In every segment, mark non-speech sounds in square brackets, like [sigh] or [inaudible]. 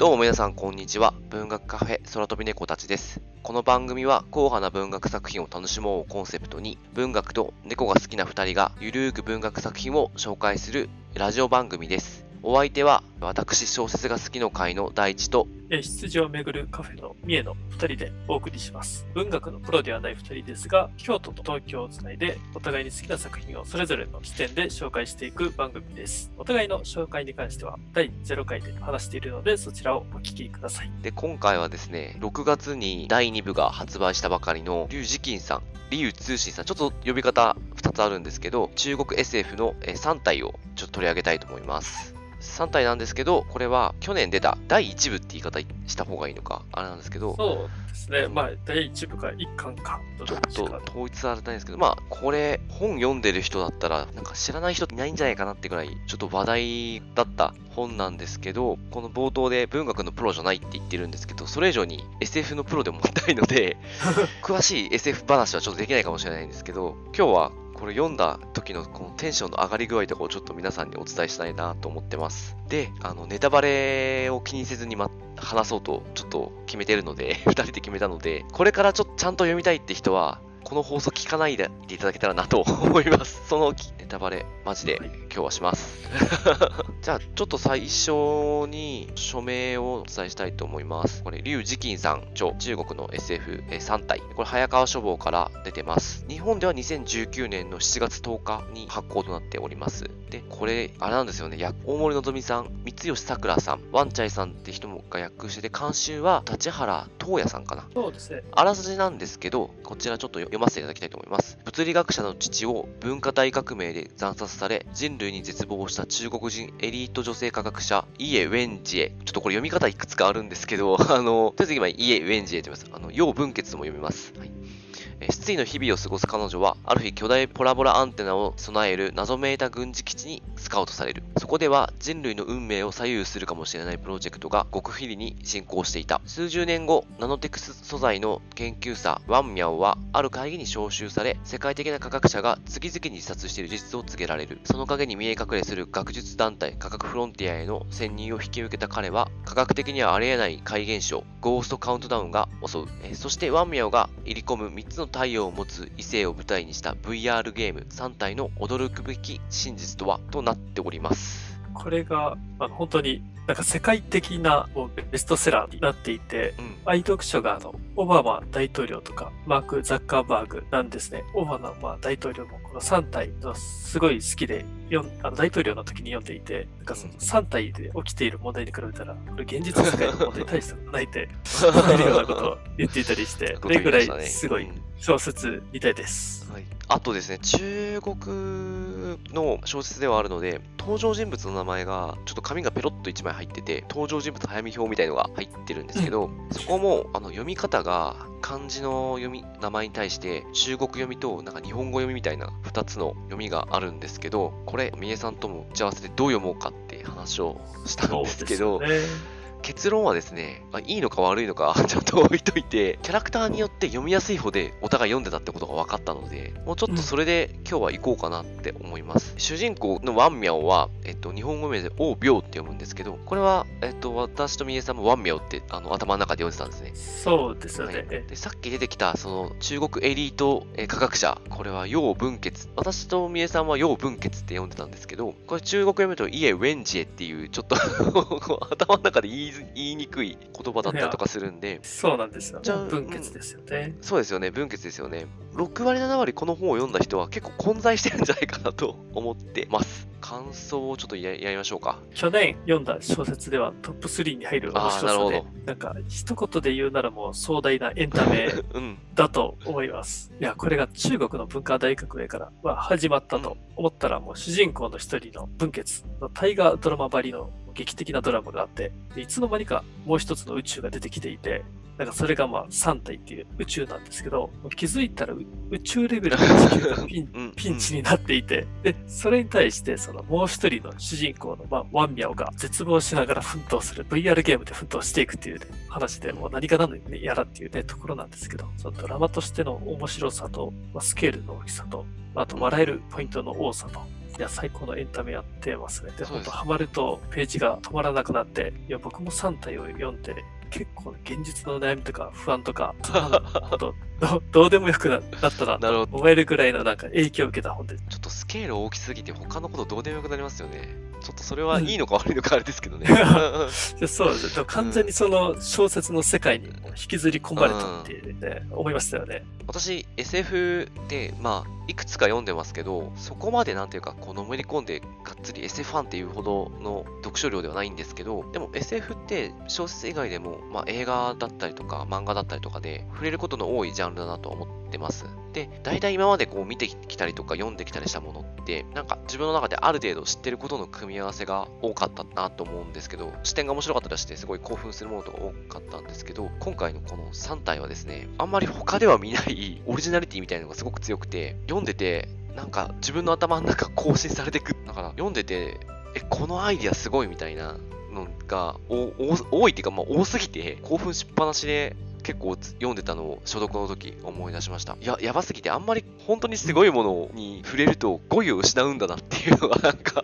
どうも皆さんこんにちは。文学カフェ空飛び猫たちです。この番組は硬派な文学作品を楽しもうをコンセプトに文学と猫が好きな2人がゆるーく文学作品を紹介するラジオ番組です。お相手は私小説が好きの会の大地とえー出自をめぐるカフェの三重の2人でお送りします。文学のプロではない2人ですが、京都と東京をつないで、お互いに好きな作品をそれぞれの視点で紹介していく番組です。お互いの紹介に関しては、第0回で話しているので、そちらをお聞きください。で今回はですね6月に第2部が発売したばかりのリュウジキンさんリュウ通信さんちょっと呼び方2つあるんですけど中国 SF のえー3体をちょっと取り上げたいと思います3体なんですけどこれは去年出た第1部って言い方した方がいいのかあれなんですけどそうですね。まあ、第1部か1巻か、どちょっと統一されたいんですけど、まあ、これ、本読んでる人だったら、なんか知らない人いないんじゃないかなってぐらい、ちょっと話題だった本なんですけど、この冒頭で文学のプロじゃないって言ってるんですけど、それ以上に SF のプロでもないので、[laughs] 詳しい SF 話はちょっとできないかもしれないんですけど、今日はこれ読んだ時のこのテンションの上がり具合とかをちょっと皆さんにお伝えしたいなと思ってます。で、あの、ネタバレを気にせずに、ま、話そうとちょっと決めてるので、[laughs] 2人で決めたので、これからちょっとちゃんと読みたいって人は、この放送聞かないでいただけたらなと思います。[laughs] そのネタバレ、マジではい今日はします。[laughs] じゃあ、ちょっと最初に署名をお伝えしたいと思います。これ、リュウ・ジキンさん著、中国の SF3 体。これ、早川書房から出てます。日本では2019年の7月10日に発行となっております。で、これ、あれなんですよね。や大森のぞみさん、三吉さくらさん、ワンチャイさんって人が訳してて、監修は立原東也さんかな。そうですね。あらすじなんですけど、こちらちょっと読ませていただきたいと思います。物理学者の父を文化大革命で惨殺され、人類に絶望した中国人エリート女性科学者、イエ・ウェンジエ。ちょっとこれ読み方いくつかあるんですけど、あの、とりあえず今、イエ・ウェンジエと言います。あの、要文血とも読みます。はい。失意の日々を過ごす彼女は、ある日巨大ポラボラアンテナを備える謎めいた軍事基地にスカウトされる。そこでは人類の運命を左右するかもしれないプロジェクトが極秘裏に進行していた。数十年後、ナノテクス素材の研究者ワンミャオはある会議に招集され、世界的な科学者が次々に自殺している事実を告げられる。その陰に見え隠れする学術団体科学フロンティアへの潜入を引き受けた彼は、科学的にはありえない怪現象、ゴーストカウントダウンが襲う。えそしてワンミャオが入り込む3つの太陽を持つ異性を舞台にした VR ゲーム3体の驚くべき真実とは？となっております。これが、あの本当になんか世界的なベストセラーになっていて、うん。愛読書があのオバマ大統領とかマーク・ザッカーバーグなんですね。オバマ大統領もこの3体のすごい好きで読んあの大統領の時に読んでいて、なんかその3体で起きている問題に比べたら、これ現実世界の問題大したことないって思えるようなことを言っていたりして、それぐらいすごいうん小説みたいです。はい、あとですね、中国の小説ではあるので、登場人物の名前が、ちょっと紙がペロッと1枚入ってて、登場人物早見表みたいのが入ってるんですけど、そこもあの読み方が漢字の読み、名前に対して、中国読みとなんか日本語読みみたいな2つの読みがあるんですけど、これ、三重さんとも打ち合わせでどう読もうかって話をしたんですけど、結論はですね、まあ、いいのか悪いのか [laughs] ちょっと置いといて、キャラクターによって読みやすい方でお互い読んでたってことが分かったので、もうちょっとそれで今日は行こうかなって思います。主人公のワンミャオは、えっと、日本語名で王病って読むんですけど、これは、えっと、私とみえさんもワンミャオってあの頭の中で読んでたんですね。そうですよはい。でさっき出てきたその中国エリートえー科学者。これは楊文傑。私とみえさんは楊文傑って読んでたんですけどこれ中国読むとイエ・ウェンジエっていうちょっと [laughs] 頭の中で言いづ言いにくい言葉だったりとかするんでそうなんですよ。じゃあ分血ですよね。そうですよね文傑ですよね6割7割この本を読んだ人は結構混在してるんじゃないかなと思ってます感想をちょっとややりましょうか去年読んだ小説ではトップ3に入る面あーなるほ白さでど、なんか一言で言うならもう壮大なエンタメ [laughs] うんだと思います。いや、これが中国の文化大革命からは始まったと思ったらもう主人公の一人の文傑の大河ドラマばりの劇的なドラマがあって、でいつの間にかもう一つの宇宙が出てきていて、なんかそれがまあ3体っていう宇宙なんですけど、気づいたらう宇宙レベルの地球が [laughs] ピンうんピンチになっていて、で、それに対して、そのもう一人の主人公の、まあ、ワンミャオが絶望しながら奮闘する VR ゲームで奮闘していくっていう、ね、話で、もう何が何のね、やらっていうね、ところなんですけど、そのドラマとしての面白さと、まあ、スケールの大きさと、あと笑えるポイントの多さと、いや、最高のエンタメやってますね。で、そうです本当ハマるとページが止まらなくなって、いや、僕も3体を読んで、結構現実の悩みとか不安とか、[laughs] どどうでもよくななったななるほと思えるぐらいのなんか影響を受けた本でちょっとスケール大きすぎて他のことどうでもよくなりますよね。ちょっとそれはいいのか悪いのかあれですけどね。[laughs] そうですね。完全にその小説の世界にも引きずり込まれたって、ね思いましたよね。私 SF でまあいくつか読んでますけどそこまでなんていうかこうのめり込んでがっつり SF ファンっていうほどの読書量ではないんですけどでも SF って小説以外でも、まあ、映画だったりとか漫画だったりとかで触れることの多いジャンルだなとは思ってます。で大体今までこう見てきたりとか読んできたりしたものってなんか自分の中である程度知ってることの組み合わせが多かったなと思うんですけど視点が面白かったりしてすごい興奮するものとか多かったんですけど今回のこの3体はですねあんまり他では見ないオリジナリティみたいなのがすごく強くて読んでてなんか自分の頭の中更新されてくだから読んでてえこのアイディアすごいみたいなのが多いっていうか、まあ、多すぎて興奮しっぱなしで結構読んでたのを所読の時思い出しました。いや、やばすぎてあんまり本当にすごいものに触れると語彙を失うんだなっていうのが [laughs] なんか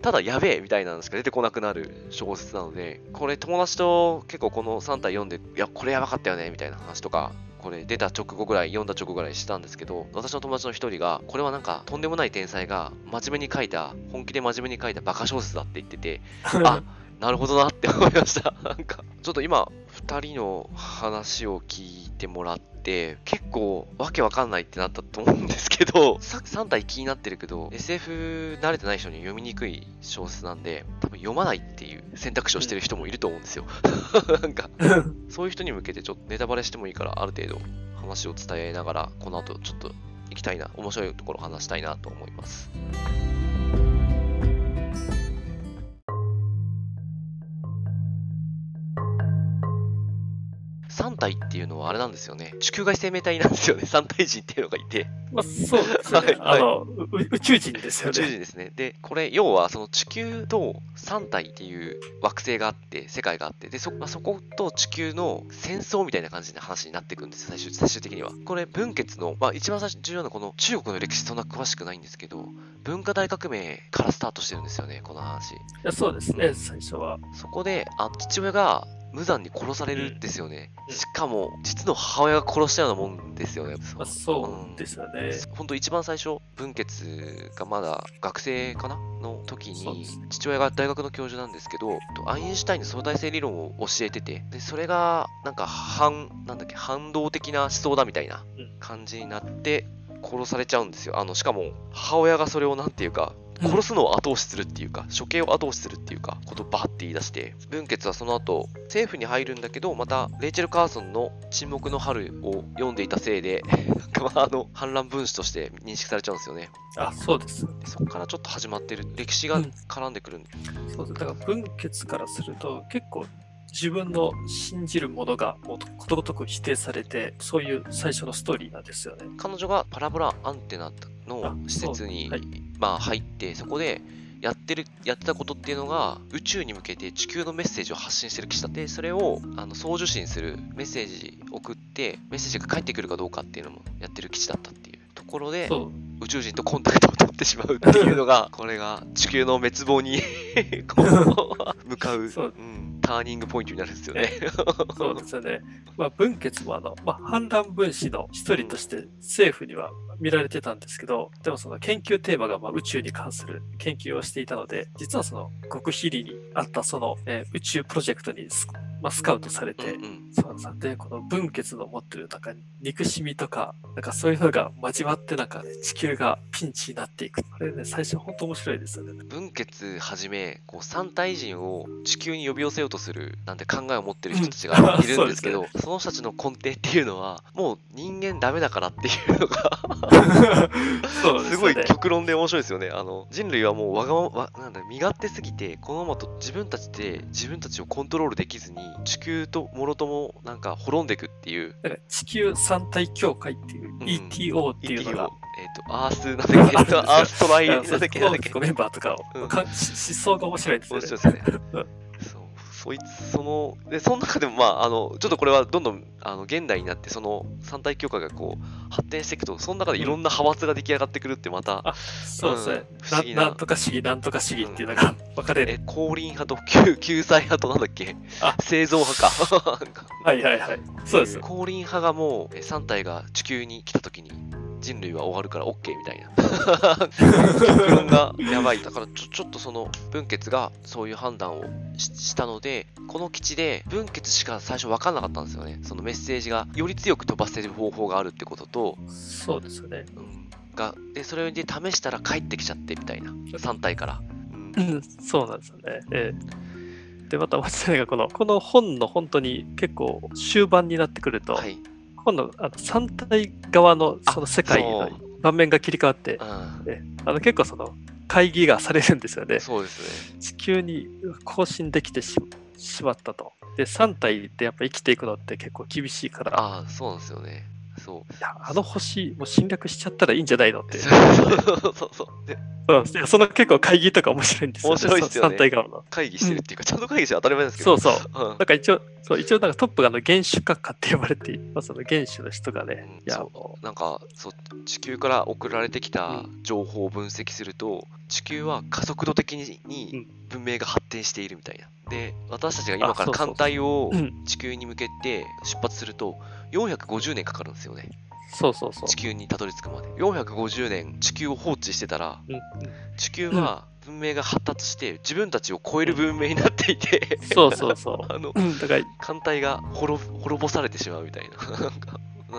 ただやべえみたいなのしか出てこなくなる小説なので、これ友達と結構この3体読んで、いや、これやばかったよねみたいな話とか、これ出た直後ぐらい、読んだ直後ぐらいしたんですけど、私の友達の一人が、これはなんかとんでもない天才が真面目に書いた、本気で真面目に書いたバカ小説だって言ってて、[laughs] あなるほどなって思いました。[laughs] なんか、ちょっと今、2人の話を聞いてもらって、結構わけわかんないってなったと思うんですけど、さ3体気になってるけど、SF 慣れてない人に読みにくい小説なんで、多分読まないっていう選択肢をしてる人もいると思うんですよ。[laughs] なんか、そういう人に向けてちょっとネタバレしてもいいから、ある程度話を伝えながら、この後ちょっと行きたいな、面白いところを話したいなと思います。3体っていうのはあれなんですよね。地球外生命体なんですよね。3体人っていうのがいて。まあ、そうですよね。はいはいあの、う宇宙人ですよ宇宙ね。人ですね。で、これ、要は、その地球と3体っていう惑星があって、世界があって、で、そ,、まあ、そこと地球の戦争みたいな感じの話になっていくんですよ、最終最終的には。これ、分血の、まあ、一番最初重要なこの中国の歴史そんな詳しくないんですけど、文化大革命からスタートしてるんですよね、この話。いやそうですね、最初は。そこで、あ父親が無残に殺されるんですよね。うんしかも、実の母親が殺したようなもんですよね。まあ、そうですよね。本当一番最初文傑がまだ学生かなの時に父親が大学の教授なんですけどとアインシュタインの相対性理論を教えててでそれがなんか反なんだっけ反動的な思想だみたいなうん感じになって殺されちゃうんですよあのしかも母親がそれをなんていうかうん殺すのを後押しするっていうか、処刑を後押しするっていうか、ことをバーって言い出して、文傑はその後、政府に入るんだけど、また、レイチェル・カーソンの沈黙の春を読んでいたせいで、なんかまあ、あの、反乱分子として認識されちゃうんですよね。あ、そうです。でそこからちょっと始まってる、歴史がうん絡んでくるんで、そうです。だから分血からすると結構自分の信じるものがもうことごとく否定されて、そういう最初のストーリーなんですよね。彼女がパラボラアンテナのあ施設に、まあ、入って、そこで、やってる、やってたことっていうのが、宇宙に向けて地球のメッセージを発信してる基地だって、それを、あの、送受信するメッセージ送って、メッセージが返ってくるかどうかっていうのもやってる基地だったっていうところで。宇宙人とコンタクトを取ってしまうっていうのが、[laughs] これが地球の滅亡に [laughs] [laughs] 向かう、そううん、ターニングポイントになるんですよね。そうですよね。まあ、文傑もあの、まあ、反乱分子の一人として政府には見られてたんですけど、でもその研究テーマがまあ宇宙に関する研究をしていたので、実はその極秘裏にあったその、えー宇宙プロジェクトにス,、まあ、スカウトされて、うんうんそうなんですよで、この文傑の持ってるなんか憎しみとか、なんかそういうのが交わってなんかね、地球がピンチになっていく。これね、最初本当面白いですよね。分血はじめこう三体人を地球に呼び寄せようとするなんて考えを持ってる人たちがいるんですけど、[laughs] その人たちの根底っていうのはもう人間ダメだからっていうのが [laughs] そうです [laughs] すごい。極論で面白いですよねあの人類はもうわがままわなんだ身勝手すぎてこのままと自分たちで自分たちをコントロールできずに地球ともろともなんか滅んでいくっていう。だから地球三体協会っていう、ん。ETO っていうのが、えっ、とアースなんだっけ？[laughs] えっとアーストライなんだっけ？なんだっけ？メンバーとかを、うん。か思想が面白いんですよね。面白いですね。[laughs] そいつ、その、で、その中でも、まあ、あの、ちょっとこれはどんどん、あの、現代になって、その三体協会がこう、発展していくと、その中でいろんな派閥が出来上がってくるってまた、あ、そうですね。うん不思議ななんとか主義、なんとか主義っていうのが分かれる。え、降臨派と救救済派となんだっけ？あ生存派 [laughs] か。はいはいはい。そうです。降臨派がもう、え3体が地球に来た時に、人類は終わるから OK みたいな。[laughs] 極論がやばい。だからちょ、ちょっとその、分血がそういう判断をししたので、この基地で分血しか最初分かんなかったんですよね。そのメッセージがより強く飛ばせる方法があるってことと、そうですよね。うん、が、で、それで試したら帰ってきちゃってみたいな。3体から。うんうん、そうなんですよね。ええで、また、松谷がこの、この本の本当に結構終盤になってくると、はい。今度、あの三体側のその世界のそう場面が切り替わって、うえあの結構その会議がされるんですよねん。。そうですね。地球に更新できてししまったと。で、3体でやっぱ生きていくのって結構厳しいから、ああ、そうなんですよね。そう。いやあの星もう侵略しちゃったらいいんじゃないのって。そうそうそうそう。で、その結構会議とか面白いんですよ、面白いっすよね3体側の。会議してるっていうか、ちゃんと会議して当たり前ですけど。そうそう。うん。なんか一応、そう一応なんかトップがあの原種閣下って呼ばれている、まあ、その原種の人がね、いやうんそうもなんかそう地球から送られてきた情報を分析すると、地球は加速度的うにん文明が発展しているみたいな。で私たちが今から艦隊をう、うん、地球に向けて出発すると450年かかるんですよね。そうそうそう。地球にたどり着くまで。450年地球を放置してたら地球は文明が発達して自分たちを超える文明になっていて。そうそうそう。[laughs] あのうん、だから、艦隊が滅滅ぼされてしまうみたいな。なんか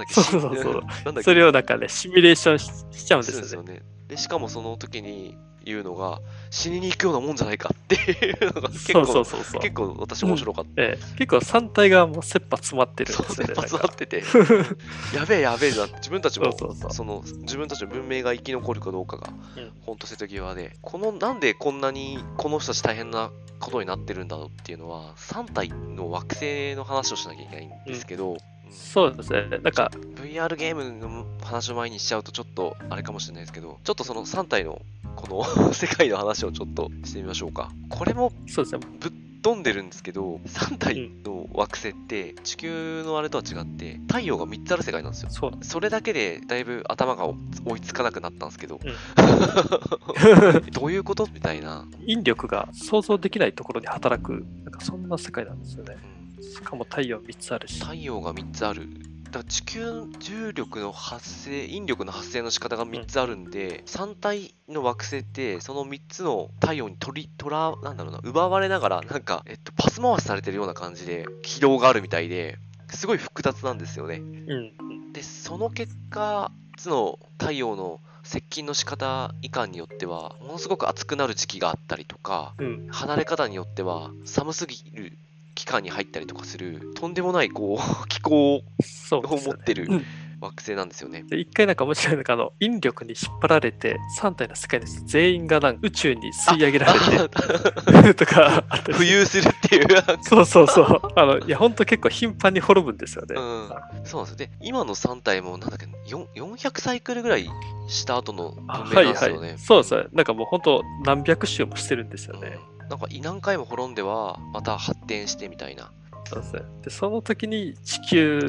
そうそうそう。それをなんかね、シミュレーションししちゃうんですよね。で、しかもその時に言うのが、死にに行くようなもんじゃないかっていうのが結構、そうそうそう。結構私面白かった。ええ、結構3体がもう切羽詰まってるんですよね。切羽詰まってて、[laughs] やべえやべえなって、自分たちも、その、自分たちの文明が生き残るかどうかがうん、ほんと瀬戸際で、この、なんでこんなにこの人たち大変なことになってるんだろうっていうのは、3体の惑星の話をしなきゃいけないんですけど、うんそうですね。なんか、VR ゲームの話を前にしちゃうとちょっとあれかもしれないですけど、ちょっとその3体のこの [laughs] 世界の話をちょっとしてみましょうか。これもそうですね。ぶっ飛んでるんですけど、3体の惑星って地球のあれとは違って太陽が3つある世界なんですよ。それだけでだいぶ頭が追いつかなくなったんですけど、す。[laughs] どういうこと？みたいな。引力が想像できないところに働く、なんかそんな世界なんですよね。うんしかも太陽3つあるし。太陽が3つある。だから地球重力の発生、引力の発生の仕方が3つあるんで、3体の惑星って、その3つの太陽に取り、取ら、なんだろうな、奪われながら、なんか、えっと、パス回しされてるような感じで、軌道があるみたいで、すごい複雑なんですよね。うん。で、その結果、つの太陽の接近の仕方以下によっては、ものすごく暑くなる時期があったりとか、うん。離れ方によっては寒すぎる期間に入ったりとかするとんでもないこう [laughs] 気候を持ってるうん惑星なんですよね。で一回なんか面白いのがあの引力に引っ張られて3体の世界の人全員がなんか宇宙に吸い上げられてとか浮遊するっていう。そうそうそうあのいや本当結構頻繁に滅ぶんですよね、うん、そうなんですよ。で、今の3体もなんだっけ、4 400サイクルぐらいした後のあ文明はいはなんですよね。いそうですねなんかもう本当何百周もしてるんですよね、うんなんか何回も滅んではまた発展してみたいな。そうですねでその時に地球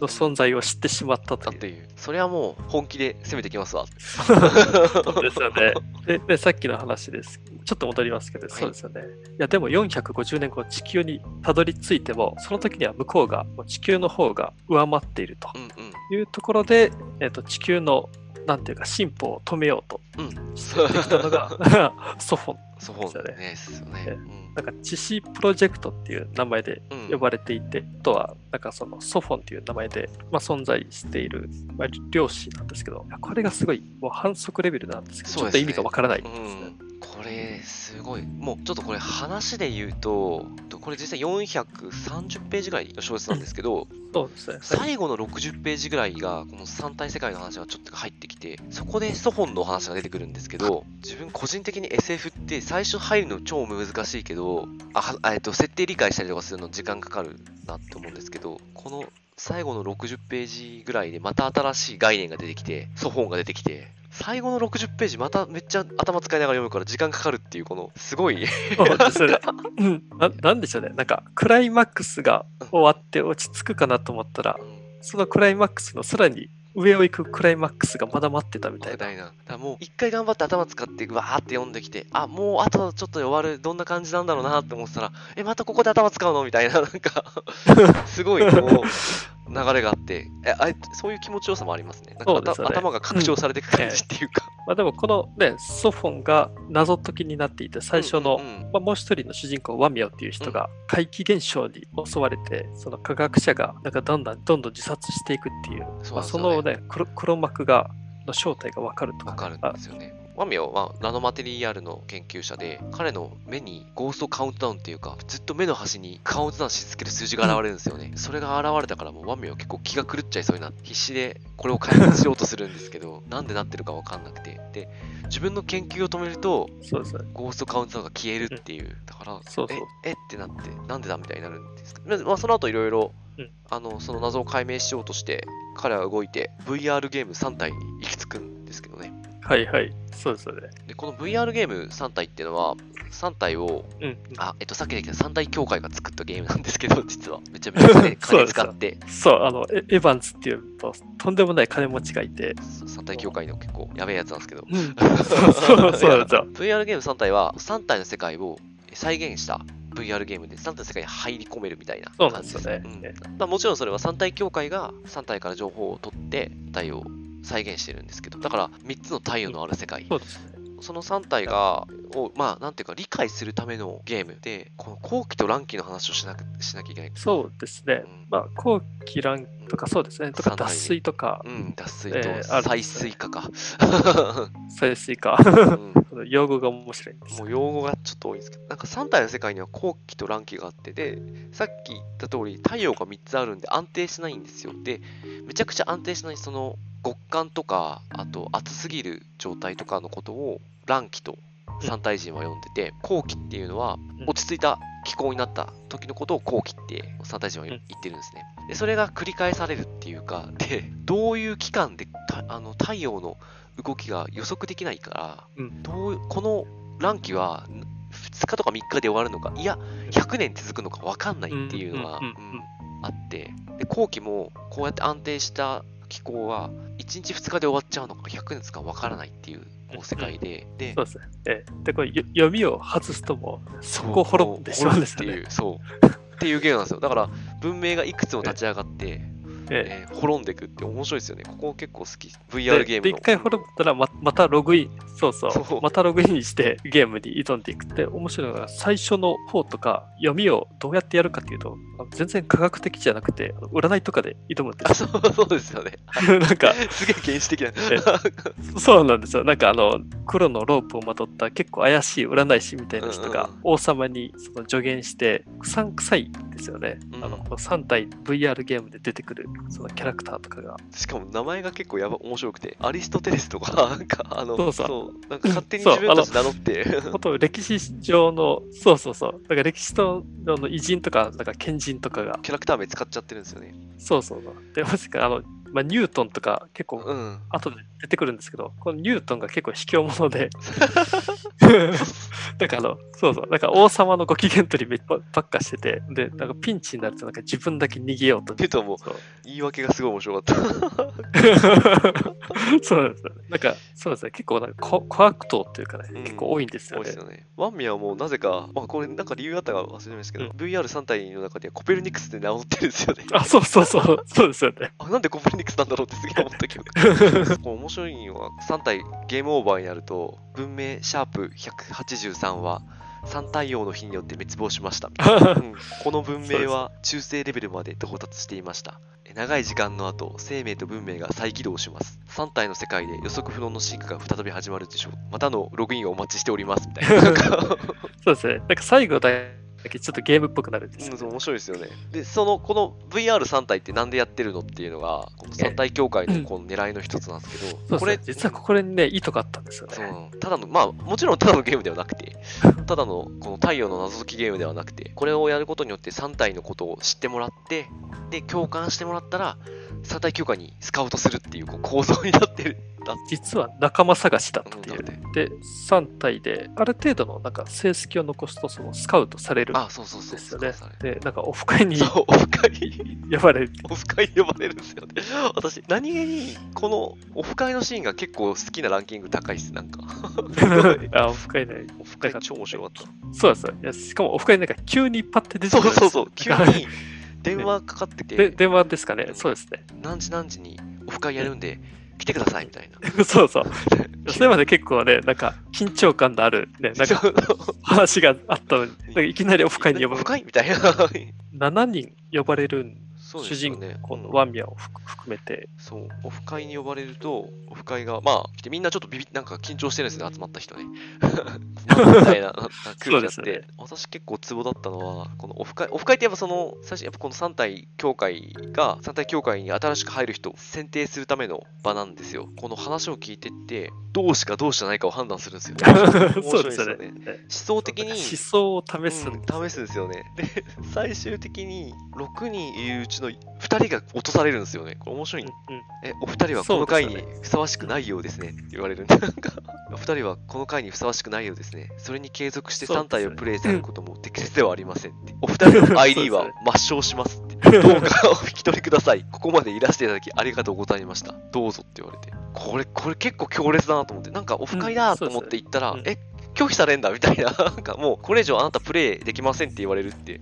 の存在を知ってしまったといういう。それはもう本気で攻めてきますわ。そうですよね。[laughs] でで、さっきの話です。ちょっと戻りますけど、いそうですよね。いや、でも450年後、地球にたどり着いても、その時には向こうが、もう地球の方が上回っているとうんうん。いうところで、えっと地球の、なんていうか、進歩を止めようとうん。してきたのが、[laughs] ソフォン。そうですよね。なんか、致死プロジェクトっていう名前でうん。呼ばれていて、あとは、なんかそのソフォンっていう名前で、まあ、存在している、まあ、漁師なんですけど、これがすごい、もう反則レベルなんですけど、ね。ょっと意味がわからないんうですね。ん、これすごいもうちょっとこれ話で言うとこれ実際430ページぐらいの小説なんですけどそうですね。最後の60ページぐらいがこの三体世界の話がちょっと入ってきてそこでソフォンの話が出てくるんですけど自分個人的に SF って最初入るの超難しいけどあはあえっと設定理解したりとかするの時間かかるなって思うんですけどこの最後の60ページぐらいでまた新しい概念が出てきてソフォンが出てきて最後の60ページまためっちゃ頭使いながら読むから時間かかるっていうこのすごいそ。[laughs] ななんでしょうね。なんか、クライマックスが終わって落ち着くかなと思ったら、そのクライマックスのさらに上を行くクライマックスがまだ待ってたみたいな。な。だもう一回頑張って頭使ってわーって読んできて、あ、もうあとちょっとで終わる、どんな感じなんだろうなって思ってたら、え、またここで頭使うの？みたいな、なんか、[laughs] すごいこう、流れがあって、えあれそういう気持ちよさもありますね。なんか頭が拡張されていく感じっていうか。まあでもこのね、ソフォンが謎解きになっていて、最初の、うんうんうんまあ、もう一人の主人公、ワミオっていう人が怪奇現象に襲われて、その科学者がなんかどんどんどんどん自殺していくっていう、そうまあ、そのね黒、黒幕がの正体がわかるとか、わかるんあですよね。ワミオはナノマテリアルの研究者で、彼の目にゴーストカウントダウンっていうか、ずっと目の端にカウントダウンし続ける数字が現れるんですよね。それが現れたからもうワミオは結構気が狂っちゃいそうになって、必死でこれを解決しようとするんですけど、なんでなってるかわかんなくて。で、自分の研究を止めると、そうですね。ゴーストカウントダウンが消えるっていう。だから、そうそうえ、えってなって、なんでだみたいになるんですけど、まあ、その後いろいろうん、あの、その謎を解明しようとして、彼は動いて、VR ゲーム3体に行き着くんですけどね。はいはい。そうですよね。で、この VR ゲーム3体っていうのは、3体を、うん。あ、えっと、さっきできた3体協会が作ったゲームなんですけど、[laughs] 実は。めちゃめちゃ金使って、そう、あの、エエヴァンズっていうと、とんでもない金持ちがいて、3体協会の結構やべえやつなんですけど。うん、[laughs] そうそうなんですよ。VR ゲーム3体は、3体の世界を再現した VR ゲームで3体の世界に入り込めるみたいな感じですねうんまあ、もちろんそれは3体協会が3体から情報を取って太陽を再現してるんですけどだから3つの太陽のある世界そうですね。その3体がをまあなんていうか理解するためのゲームでこの後期と乱期の話をしなくしなきゃいけないそうですねうん。まあ、後期乱とかそうですね。とか脱水とかうん脱水と再水化か、[laughs] 再水化。[laughs] 用語が面白いんです。もう用語がちょっと多いんですけど、なんか3体の世界には後期と乱期があって、で、さっき言った通り、太陽が3つあるんで安定しないんですよ。で、めちゃくちゃ安定しない、その極寒とか、あと暑すぎる状態とかのことを乱期と三体人は呼んでて、後期っていうのはうん。落ち着いた気候になった時のことを後期って三体人は言ってるんですね。で、それが繰り返されるっていうか、[laughs] で、どういう期間でたあの太陽の動きが予測できないから、うんどうこの乱期は2日とか3日で終わるのか、いや、100年続くのか分かんないっていうのがあって、で後期もこうやって安定した気候は1日2日で終わっちゃうのか100年続くか分からないっていうこう世界で、でそうですね。ええで、これよ読みを外すともう、そこを滅んでしまうんですよね。っていう、そう。っていうゲームなんですよ。だから、文明がいくつも立ち上がって、えええー滅んでいくって面白いですよね。ここ結構好き。で VR ゲームの。で一回滅ったらままたログイン、そうそうまたログインしてゲームに挑んでいくって面白いのが最初の方とか読みをどうやってやるかっていうと全然科学的じゃなくて占いとかで挑むんであすよ。そうそうですよね。[laughs] なんかすげえ原始的な。そうなんですよ。なんかあの黒のロープをまとった結構怪しい占い師みたいな人がうんうん王様にその助言してくさんくさいんですよね。うんあの3体 VR ゲームで出てくるそのキャラクターとかが。しかも名前が結構やば面白くて、アリストテレスとか、なんかあの、そうそうなんか勝手にそう自分たち名乗って、本当歴史上の、そうそうそう。だから歴史上の偉人とか、なんか賢人とかが、キャラクター名使っちゃってるんですよね。そうそうそう。で、まさかあの、まあ、ニュートンとか結構うん。後で出てくるんですけど、このニュートンが結構卑怯者で、[laughs] [laughs] なんかあの、そうそう、なんか王様のご機嫌取りめっばっかしてて、で、なんかピンチになるとなんか自分だけ逃げようと。ニュートンも言い訳がすごい面白かった。[laughs] そうなんですよ。なんか、そうですね。結構なんかこ小悪党っていうかね、うん結構多いんですよね多いです。よね。ワンミはもうなぜか、まあこれなんか理由があったか忘れましたけど、VR3 体の中でコペルニクスって名乗ってるんですよね。[laughs] あ、そうそうそう、そうですよね。あ、なんでコペルニクスなんだろうってすげえ思ったけど。面白いのは、3体ゲームオーバーになると、文明シャープ183は、3太陽の日によって滅亡しました。[laughs] うんこの文明は中性レベルまで到達していました。え長い時間の後、生命と文明が再起動します。3体の世界で予測不能の進化が再び始まるでしょう。またのログインをお待ちしております。みたいな。[laughs] [laughs] そうですね。なんか最後だけちょっとゲームっぽくなるんですよ、うん、面白いですよね。で、その、この VR3 体ってなんでやってるのっていうのが、この3体協会のこの狙いの一つなんですけど、これ、実はここにね、意図があったんですよね。ただの、まあ、もちろんただのゲームではなくて、[laughs] ただのこの太陽の謎解きゲームではなくて、これをやることによって3体のことを知ってもらって、で、共感してもらったら、三体協会にスカウトするっていうこう構造になってる。だ実は仲間探しだったっていう。で、3体で、ある程度のなんか成績を残すと、そのスカウトされるん。ですよね。で、なんかオフ会にオフ会、呼ばれる。オフ会に呼ばれるんですよね。私、何気に、このオフ会のシーンが結構好きなランキング高いっす、なんか。[laughs] あ、オフ会ね。オフ会超面白かった。そうですよ。いやしかもオフ会なんか急にパッて出てくるそうそうそう、[laughs] 急に電話かかってきて、で電話ですかね。そうですね。何時何時にオフ会やるんで、来てくださいみたいな。[laughs] そうそう。それまで結構ね、なんか緊張感のあるね、[laughs] なんか話があったのに、なんかいきなりオフ会に呼ば [laughs] オフ会みたいな。7人呼ばれるんそう主人ですよね。公のうんワンミャンを含含めて、そう、オフ会に呼ばれると、オフ会が、まあ、みんなちょっとビビなんか緊張してるんですよね、集まった人ね。[laughs] みたいなな空気だって、そうですね私結構ツボだったのは、このオフ会、オフ会ってやっぱその、最初、やっぱこの3体協会が、3体協会に新しく入る人を選定するための場なんですよ。この話を聞いてって、同志か同志じゃないかを判断するんですよ。[laughs] 面そう白いですよね。ね。思想的に、思想を試すうん試すんですよね。で、最終的に6人いるうちの2人が落とされるんですよね。これ面白いんうんえ、お二人はこの回にふさわしくないようですね。って言われるんで、なんか、お二人はこの回にふさわしくないようですね。それに継続して3そうですね体をプレイされることも適切ではありませんって。お二人の ID は抹消しますって。[laughs] どうかお引き取りください。ここまでいらしていただきありがとうございました。どうぞって言われて。これ、これ結構強烈だなと思って、なんかオフ会だと思って行ったら、うんえ、拒否されんだみたいな、なんかもうこれ以上あなたプレイできませんって言われるって、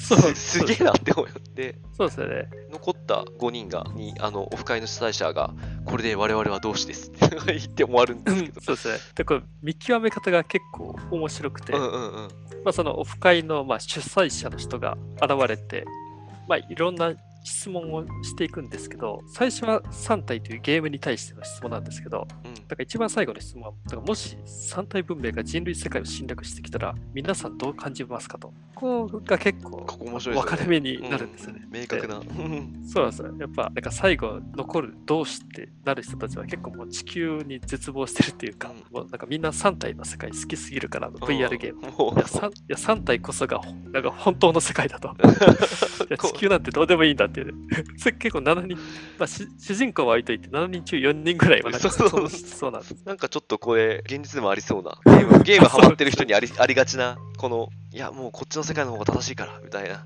そうすげえなって思って。そうですね。残った5人が、に、あの、オフ会の主催者が、これで我々は同志ですって言って終わるんですけど。そうですね。で、これ見極め方が結構面白くて、うんうんうん。まあ、そのオフ会のまあ主催者の人が現れて、まあ、いろんな質問をしていくんですけど、最初は3体というゲームに対しての質問なんですけど、うんだから一番最後の質問は、だからもし3体文明が人類世界を侵略してきたら、皆さんどう感じますかと。ここが結構ここ面白いですよね。分かれ目になるんですよね。うん明確な。うんそうなんですよ。やっぱ、なんか最後残る同志ってなる人たちは結構もう地球に絶望してるっていうか、うんもうなんかみんな3体の世界好きすぎるから、VR ゲーム。もいや 3, いや3体こそがなんか本当の世界だと。[laughs] いやこ地球なんてどうでもいいんだっていう。[laughs] それ結構7人、まあ、し主人公は置いといて7人中4人ぐらいはなんかそうそうそうなんです。うなんかちょっとこれ、現実でもありそうな。ゲーム、ゲームハマってる人にありありがちな、この、いや、もうこっちの世界の方が正しいから、みたいな。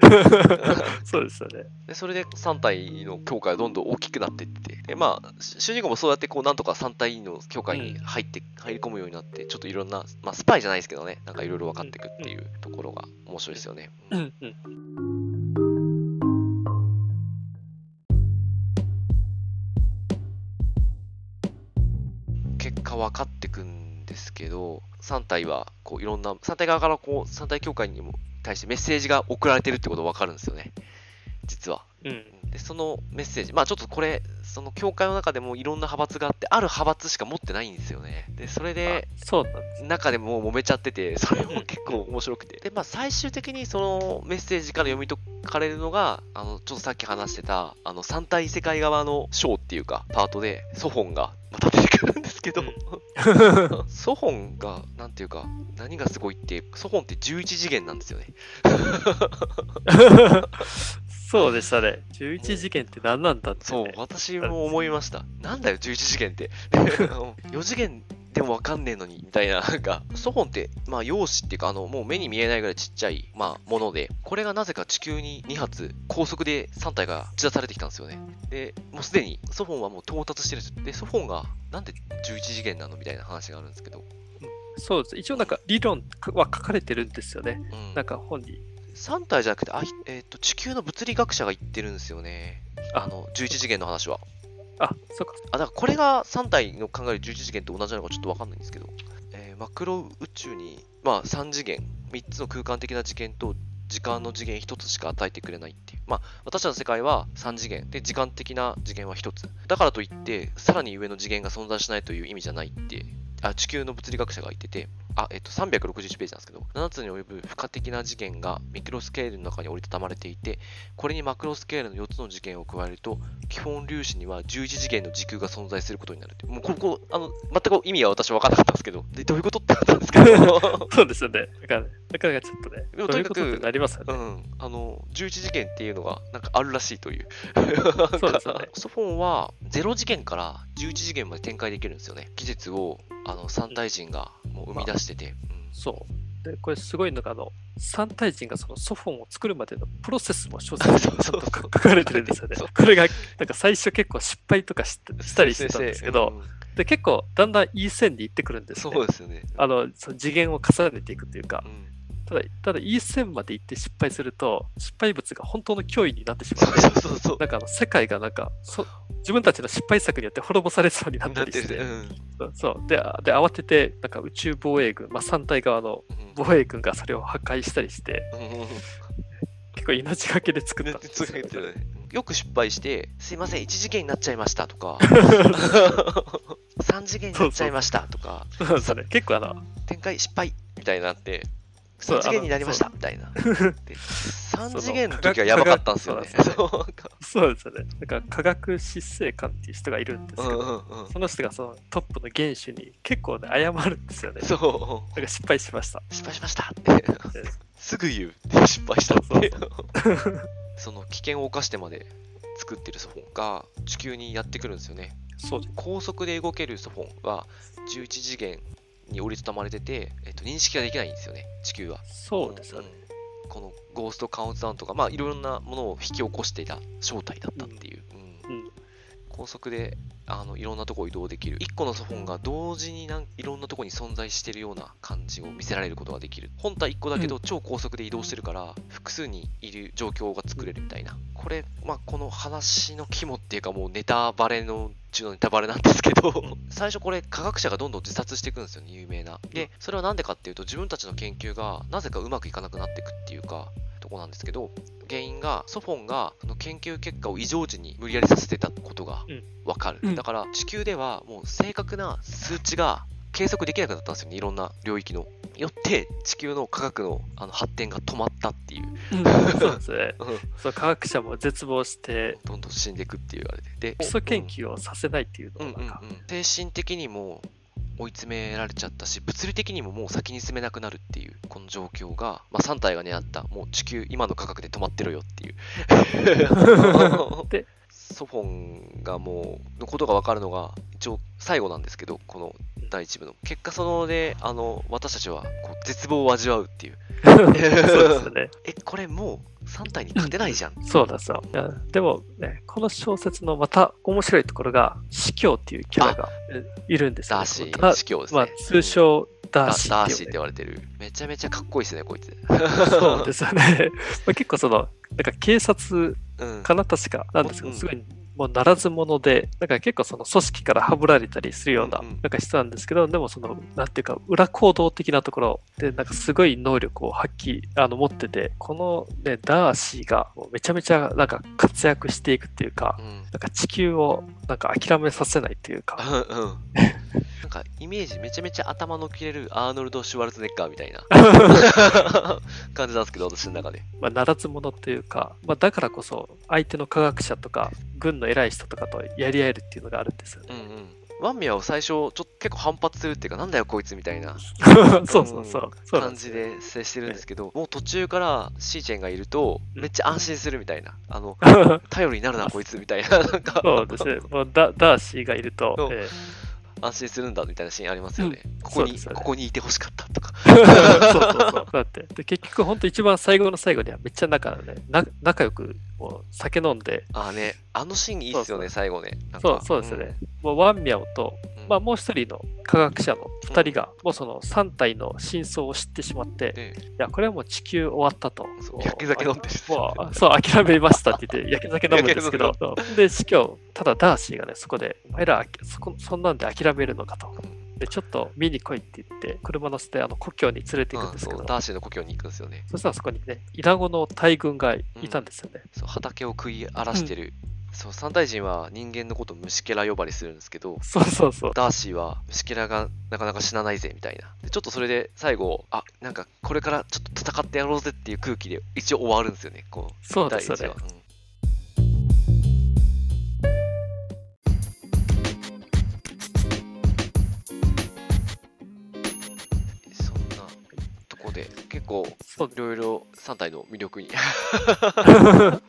[laughs] そうですよね。で、それで3体の協会がどんどん大きくなっていって、で、まあ、し主人公もそうやってこう、なんとか3体の協会に入って、入り込むようになって、ちょっといろんな、まあ、スパイじゃないですけどね、なんかいろいろ分かっていくっていうところが面白いですよね。うんうん。結果分かってくんですけど、3体は、こう、いろんな、3体側からこう、3体協会にも対してメッセージが送られてるってことが分かるんですよね。実は。うん。で、そのメッセージ、まあちょっとこれ、その教会の中でもいろんな派閥があって、ある派閥しか持ってないんですよね。で、それで、あそう。中でもう揉めちゃってて、それも結構面白くて。で、まあ最終的にそのメッセージから読み解かれるのが、あの、ちょっとさっき話してた、あの、三体世界側の章っていうか、パートで、ソフォンがまた出てくるんですけど、[laughs] ソフォンが、なんていうか、何がすごいって、ソフォンって11次元なんですよね。[laughs] そうでしたね。11次元って何なんだって、そうね。、私も思いました。なんだよ、11次元って。4次元でもわかんねえのに、みたいな。なんか、ソフォンって、まあ、陽子っていうか、あの、もう目に見えないぐらいちっちゃい、まあ、もので、これがなぜか地球に2発、高速で3体が打ち出されてきたんですよね。で、もうすでに、ソフォンはもう到達してるんですよ。で、ソフォンが、なんで11次元なのみたいな話があるんですけど、そうです。一応なんか理論は書かれてるんですよね。うんなんか本に。3体じゃなくて、あいえっ、と、地球の物理学者が言ってるんですよね。あの、11次元の話は。あ、そっか。あ、だからこれが3体の考える11次元と同じなのかちょっとわかんないんですけど、えーマクロ宇宙に、まあ3次元、3つの空間的な次元と時間の次元1つしか与えてくれないっていう。まあ私たちの世界は3次元で時間的な次元は1つ。だからといって、さらに上の次元が存在しないという意味じゃないって、あ地球の物理学者が言ってて、あ、えっと、361ページなんですけど、7つに及ぶ付加的な次元がミクロスケールの中に折りたたまれていて、これにマクロスケールの4つの次元を加えると、基本粒子には11次元の時空が存在することになる。もうここ、あの、全く意味は私は分からなかったんですけど、でどういうことってなったんですけど、[laughs] そうですよね。だから、なかなかちょっとね、でもとにかくどういうなりますよね。うん、あの、11次元っていうのが、なんかあるらしいという。[laughs] そうですよねソフォンは0次元から11次元まで展開できるんですよね。技術を、あの、三体人がもう生み出してて。うんそう。で、これすごいのが、あの、三体人がそのソフォンを作るまでのプロセスも小説に書かれてるんですよね。これが、なんか最初結構失敗とかししたりしてたんですけど、うんで、結構だんだんいい線に行ってくるんですね。そうですよね。あの、その次元を重ねていくというかう、んただ、ただいい線まで行って失敗すると、失敗物が本当の脅威になってしまそうって、そうそうそう。なんかあの世界がなんかそ、自分たちの失敗作によって滅ぼされそうになったりして、うん。そうそう。でで、慌てて、なんか宇宙防衛軍、まあ、三体側のうん。防衛軍がそれを破壊したりして、うん。結構命がけで作った。んですよね、よく失敗して、すいません、1次元になっちゃいましたとか、[laughs] 3次元になっちゃいましたとか、そうですね。結構あの、展開失敗みたいになって、そう3次元になりましたみたいな。[laughs] で3次元の時はやばかったんですよね。そうなんかそうですよね。なんか科学執政官っていう人がいるんですけど、うんうんうんその人がそのトップの元首に結構ね、謝るんですよね。そなんか失敗しました。う、失敗しましたって。[laughs] すぐ言うって失敗したって。そ [laughs] の危険を冒してまで作ってるソフォンが地球にやってくるんですよね。そうです。高速で動けるソフォンは11次元に折りたたまれてて、えっと、認識ができないんですよね、地球は。そうですよね。うんこのゴーストカウントダウンとか、まあ、いろんなものを引き起こしていた正体だったっていう。うんうん。高速であのいろんなとこ移動できる。1個のソフォンが同時になんいろんなとこに存在しているような感じを見せられることができる。本体1個だけど超高速で移動してるから複数にいる状況が作れるみたいな。これ、まあ、この話の肝っていうかもうネタバレの中のネタバレなんですけど最初これ科学者がどんどん自殺していくんですよね有名な。でそれはなんでかっていうと自分たちの研究がなぜかうまくいかなくなっていくっていうかとこなんですけど原因がソフォンがその研究結果を異常時に無理やりさせてたことがうん。わかる、うん。だから地球ではもう正確な数値が計測できなくなったんですよね。いろんな領域の。よって地球の科学のあの発展が止まったっていう、[laughs] そうですね。うん。そう科学者も絶望して、どんどん死んでいくっていうあれで。で基礎研究をさせないっていううんうんのがなんか、うん、精神的にも追い詰められちゃったし物理的にももう先に進めなくなるっていうこの状況が、まあ、3体が狙った。もう地球今の価格で止まってろよっていう。[laughs] [laughs] でソフォンがもうのことが分かるのが一応最後なんですけどこの第一部の。結果そのであの私たちはこう絶望を味わうっていう。そうですよね。[laughs] えこれもう3体に勝てないじゃん。そうなんですよ。いやでもね、この小説のまた面白いところが、司教っていうキャラがえいるんですよ、ダーシだー司教ですね、まあ、通称ダダーシーって言われてる。めちゃめちゃかっこいいですねこいつ。そうですよね。[laughs] まあ、結構その、なんか警察うん。かな確かなんですけど、うん。すごいもうならず者で、なんか結構その組織からはぶられたりするようななんか人なんですけど、でもその、なんていうか、裏行動的なところで、なんかすごい能力を発揮、あの、持ってて、このね、ダーシーがめちゃめちゃなんか活躍していくっていうか、うん。なんか地球をなんか諦めさせないっていうか、うんうん。なんかイメージめちゃめちゃ頭の切れるアーノルド・シュワルツェネッガーみたいな [laughs] 感じなんですけど、私の中で。まあ、ならず者っていうか、まあ、だからこそ相手の科学者とか軍の偉い人とかとやり合えるっていうのがあるんですよね。うんうん。ワンミャは最初、ちょっと結構反発するっていうか、なんだよこいつみたいな [laughs] そうそうそう。感じで接してるんですけど、もう途中からシーチェンがいると、めっちゃ安心するみたいな。あの、[laughs] 頼りになるなこいつみたいな、[laughs] なんか、そうですね。もうダダーシーがいると、え安心するんだみたいなシーンありますよね。ここに、ねここにいてほしかったとか。ーそうそうそう。だって、で結局本当一番最後の最後にはめっちゃ仲,、ね、な仲良くもう酒飲んで、ああね、あのシーンいいっすよね、最後ね。そうそうですね。もうワンミャオと、うん。まあ、もう一人の科学者の二人が、もうその3体の真相を知ってしまって、でいや、これはもう地球終わったと。焼け酒飲んでそう、諦めましたって言って、[laughs] 焼け酒飲むんですけど。で、司教、ただダーシーがね、そこで、お前ら、そこそんなんで諦めるのかと。で、ちょっと見に来いって言って、車乗せて、あの、故郷に連れて行くんですけどうんダーシーの故郷に行くんですよね。そしたらそこにね、イナゴの大群がいたんですよね。そう畑を食い荒らしてるそう、三大人は人間のことを虫けら呼ばれするんですけど、そうそうそう。ダーシーは虫けらがなかなか死なないぜみたいな。でちょっとそれで最後、あ、なんかこれからちょっと戦ってやろうぜっていう空気で一応終わるんですよね、こう。そうです、それ第一話。うんそういろいろ3体の魅力に。魅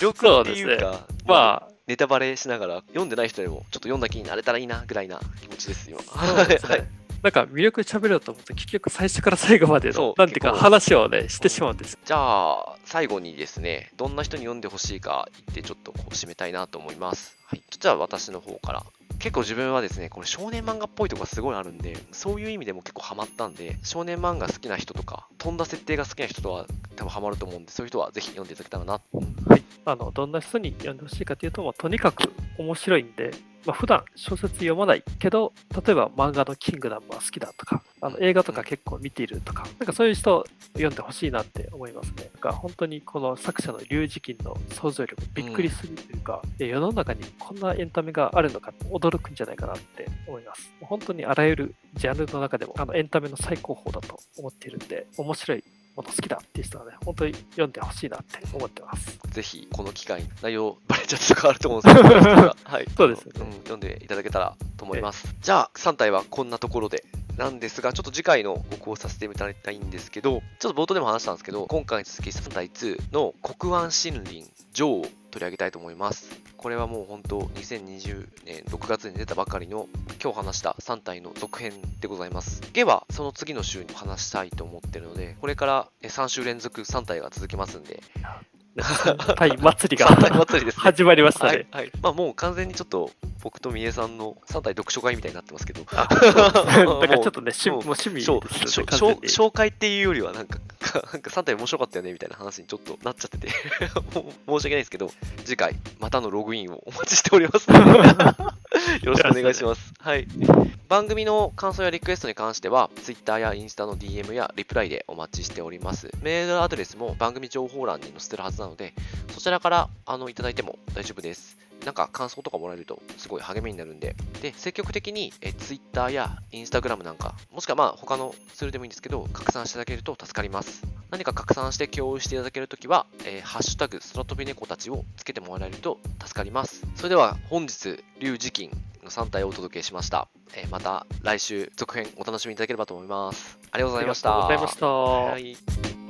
力っていうかまあ、ネタバレしながら読んでない人でもちょっと読んだ気になれたらいいなぐらいな気持ちです今。そうですはい。ね。なんか魅力喋ろうと思って、結局最初から最後までの、なんていうか話をね、してしまうんです。じゃあ最後にですねどんな人に読んでほしいか言ってちょっとこう締めたいなと思います。はい。じゃあ私の方から結構自分はですね、これ少年漫画っぽいとこがすごいあるんで、そういう意味でも結構ハマったんで、少年漫画好きな人とか、飛んだ設定が好きな人とは多分ハマると思うんで、そういう人はぜひ読んでいただけたらな。はい。あの、どんな人に読んでほしいかというと、まあとにかく面白いんで、まあ、普段小説読まないけど、例えば漫画のキングダムは好きだとか、あの映画とか結構見ているとか、なんかそういう人読んでほしいなって思いますね。なんか本当にこの作者の龍磁金の想像力びっくりするというか、え世の中にこんなエンタメがあるのか驚くんじゃないかなって思います。本当にあらゆるジャンルの中でもあのエンタメの最高峰だと思っているんで、面白いもの好きだっていう人はね、本当に読んでほしいなって思ってます。ぜひ、この機会に内容バレちゃったとかあると思うんですけど、[laughs] はい、そうですよねうん、読んでいただけたらと思います。じゃあ、3体はこんなところで。なんですが、ちょっと次回のご考させていただきたいんですけど、ちょっと冒頭でも話したんですけど、今回に続き3体2の国湾森林女王を取り上げたいと思います。これはもう本当、2020年6月に出たばかりの今日話した3体の続編でございます。ゲはその次の週に話したいと思ってるので、これからえ3週連続3体が続きますんで、タイ祭りが [laughs] 3体祭りですね。始まりましたね。はい、はい。まあもう完全にちょっと僕と三重さんの3体読書会みたいになってますけど。[laughs] だからちょっとね、趣もうもう趣味そう紹紹介っていうよりはなんか、なんか3体面白かったよねみたいな話にちょっとなっちゃってて [laughs] もう申し訳ないですけど、次回またのログインをお待ちしております [laughs] よろしくお願いします。はい。番組の感想やリクエストに関しては、Twitter やインスタの DM やリプライでお待ちしております。メールアドレスも番組情報欄に載せてるはずなので、そちらからあのいただいても大丈夫です。なんか感想とかもらえるとすごい励みになるんで、で、積極的にえ Twitter や Instagram なんか、もしくはまあ他のツールでもいいんですけど、拡散していただけると助かります。何か拡散して共有していただけるときは、えーハッシュタグ空飛び猫たちをつけてもらえると助かります。それでは本日、龍磁金の3体をお届けしました。えーまた来週続編お楽しみいただければと思います。ありがとうございました。ありがとうございましたはい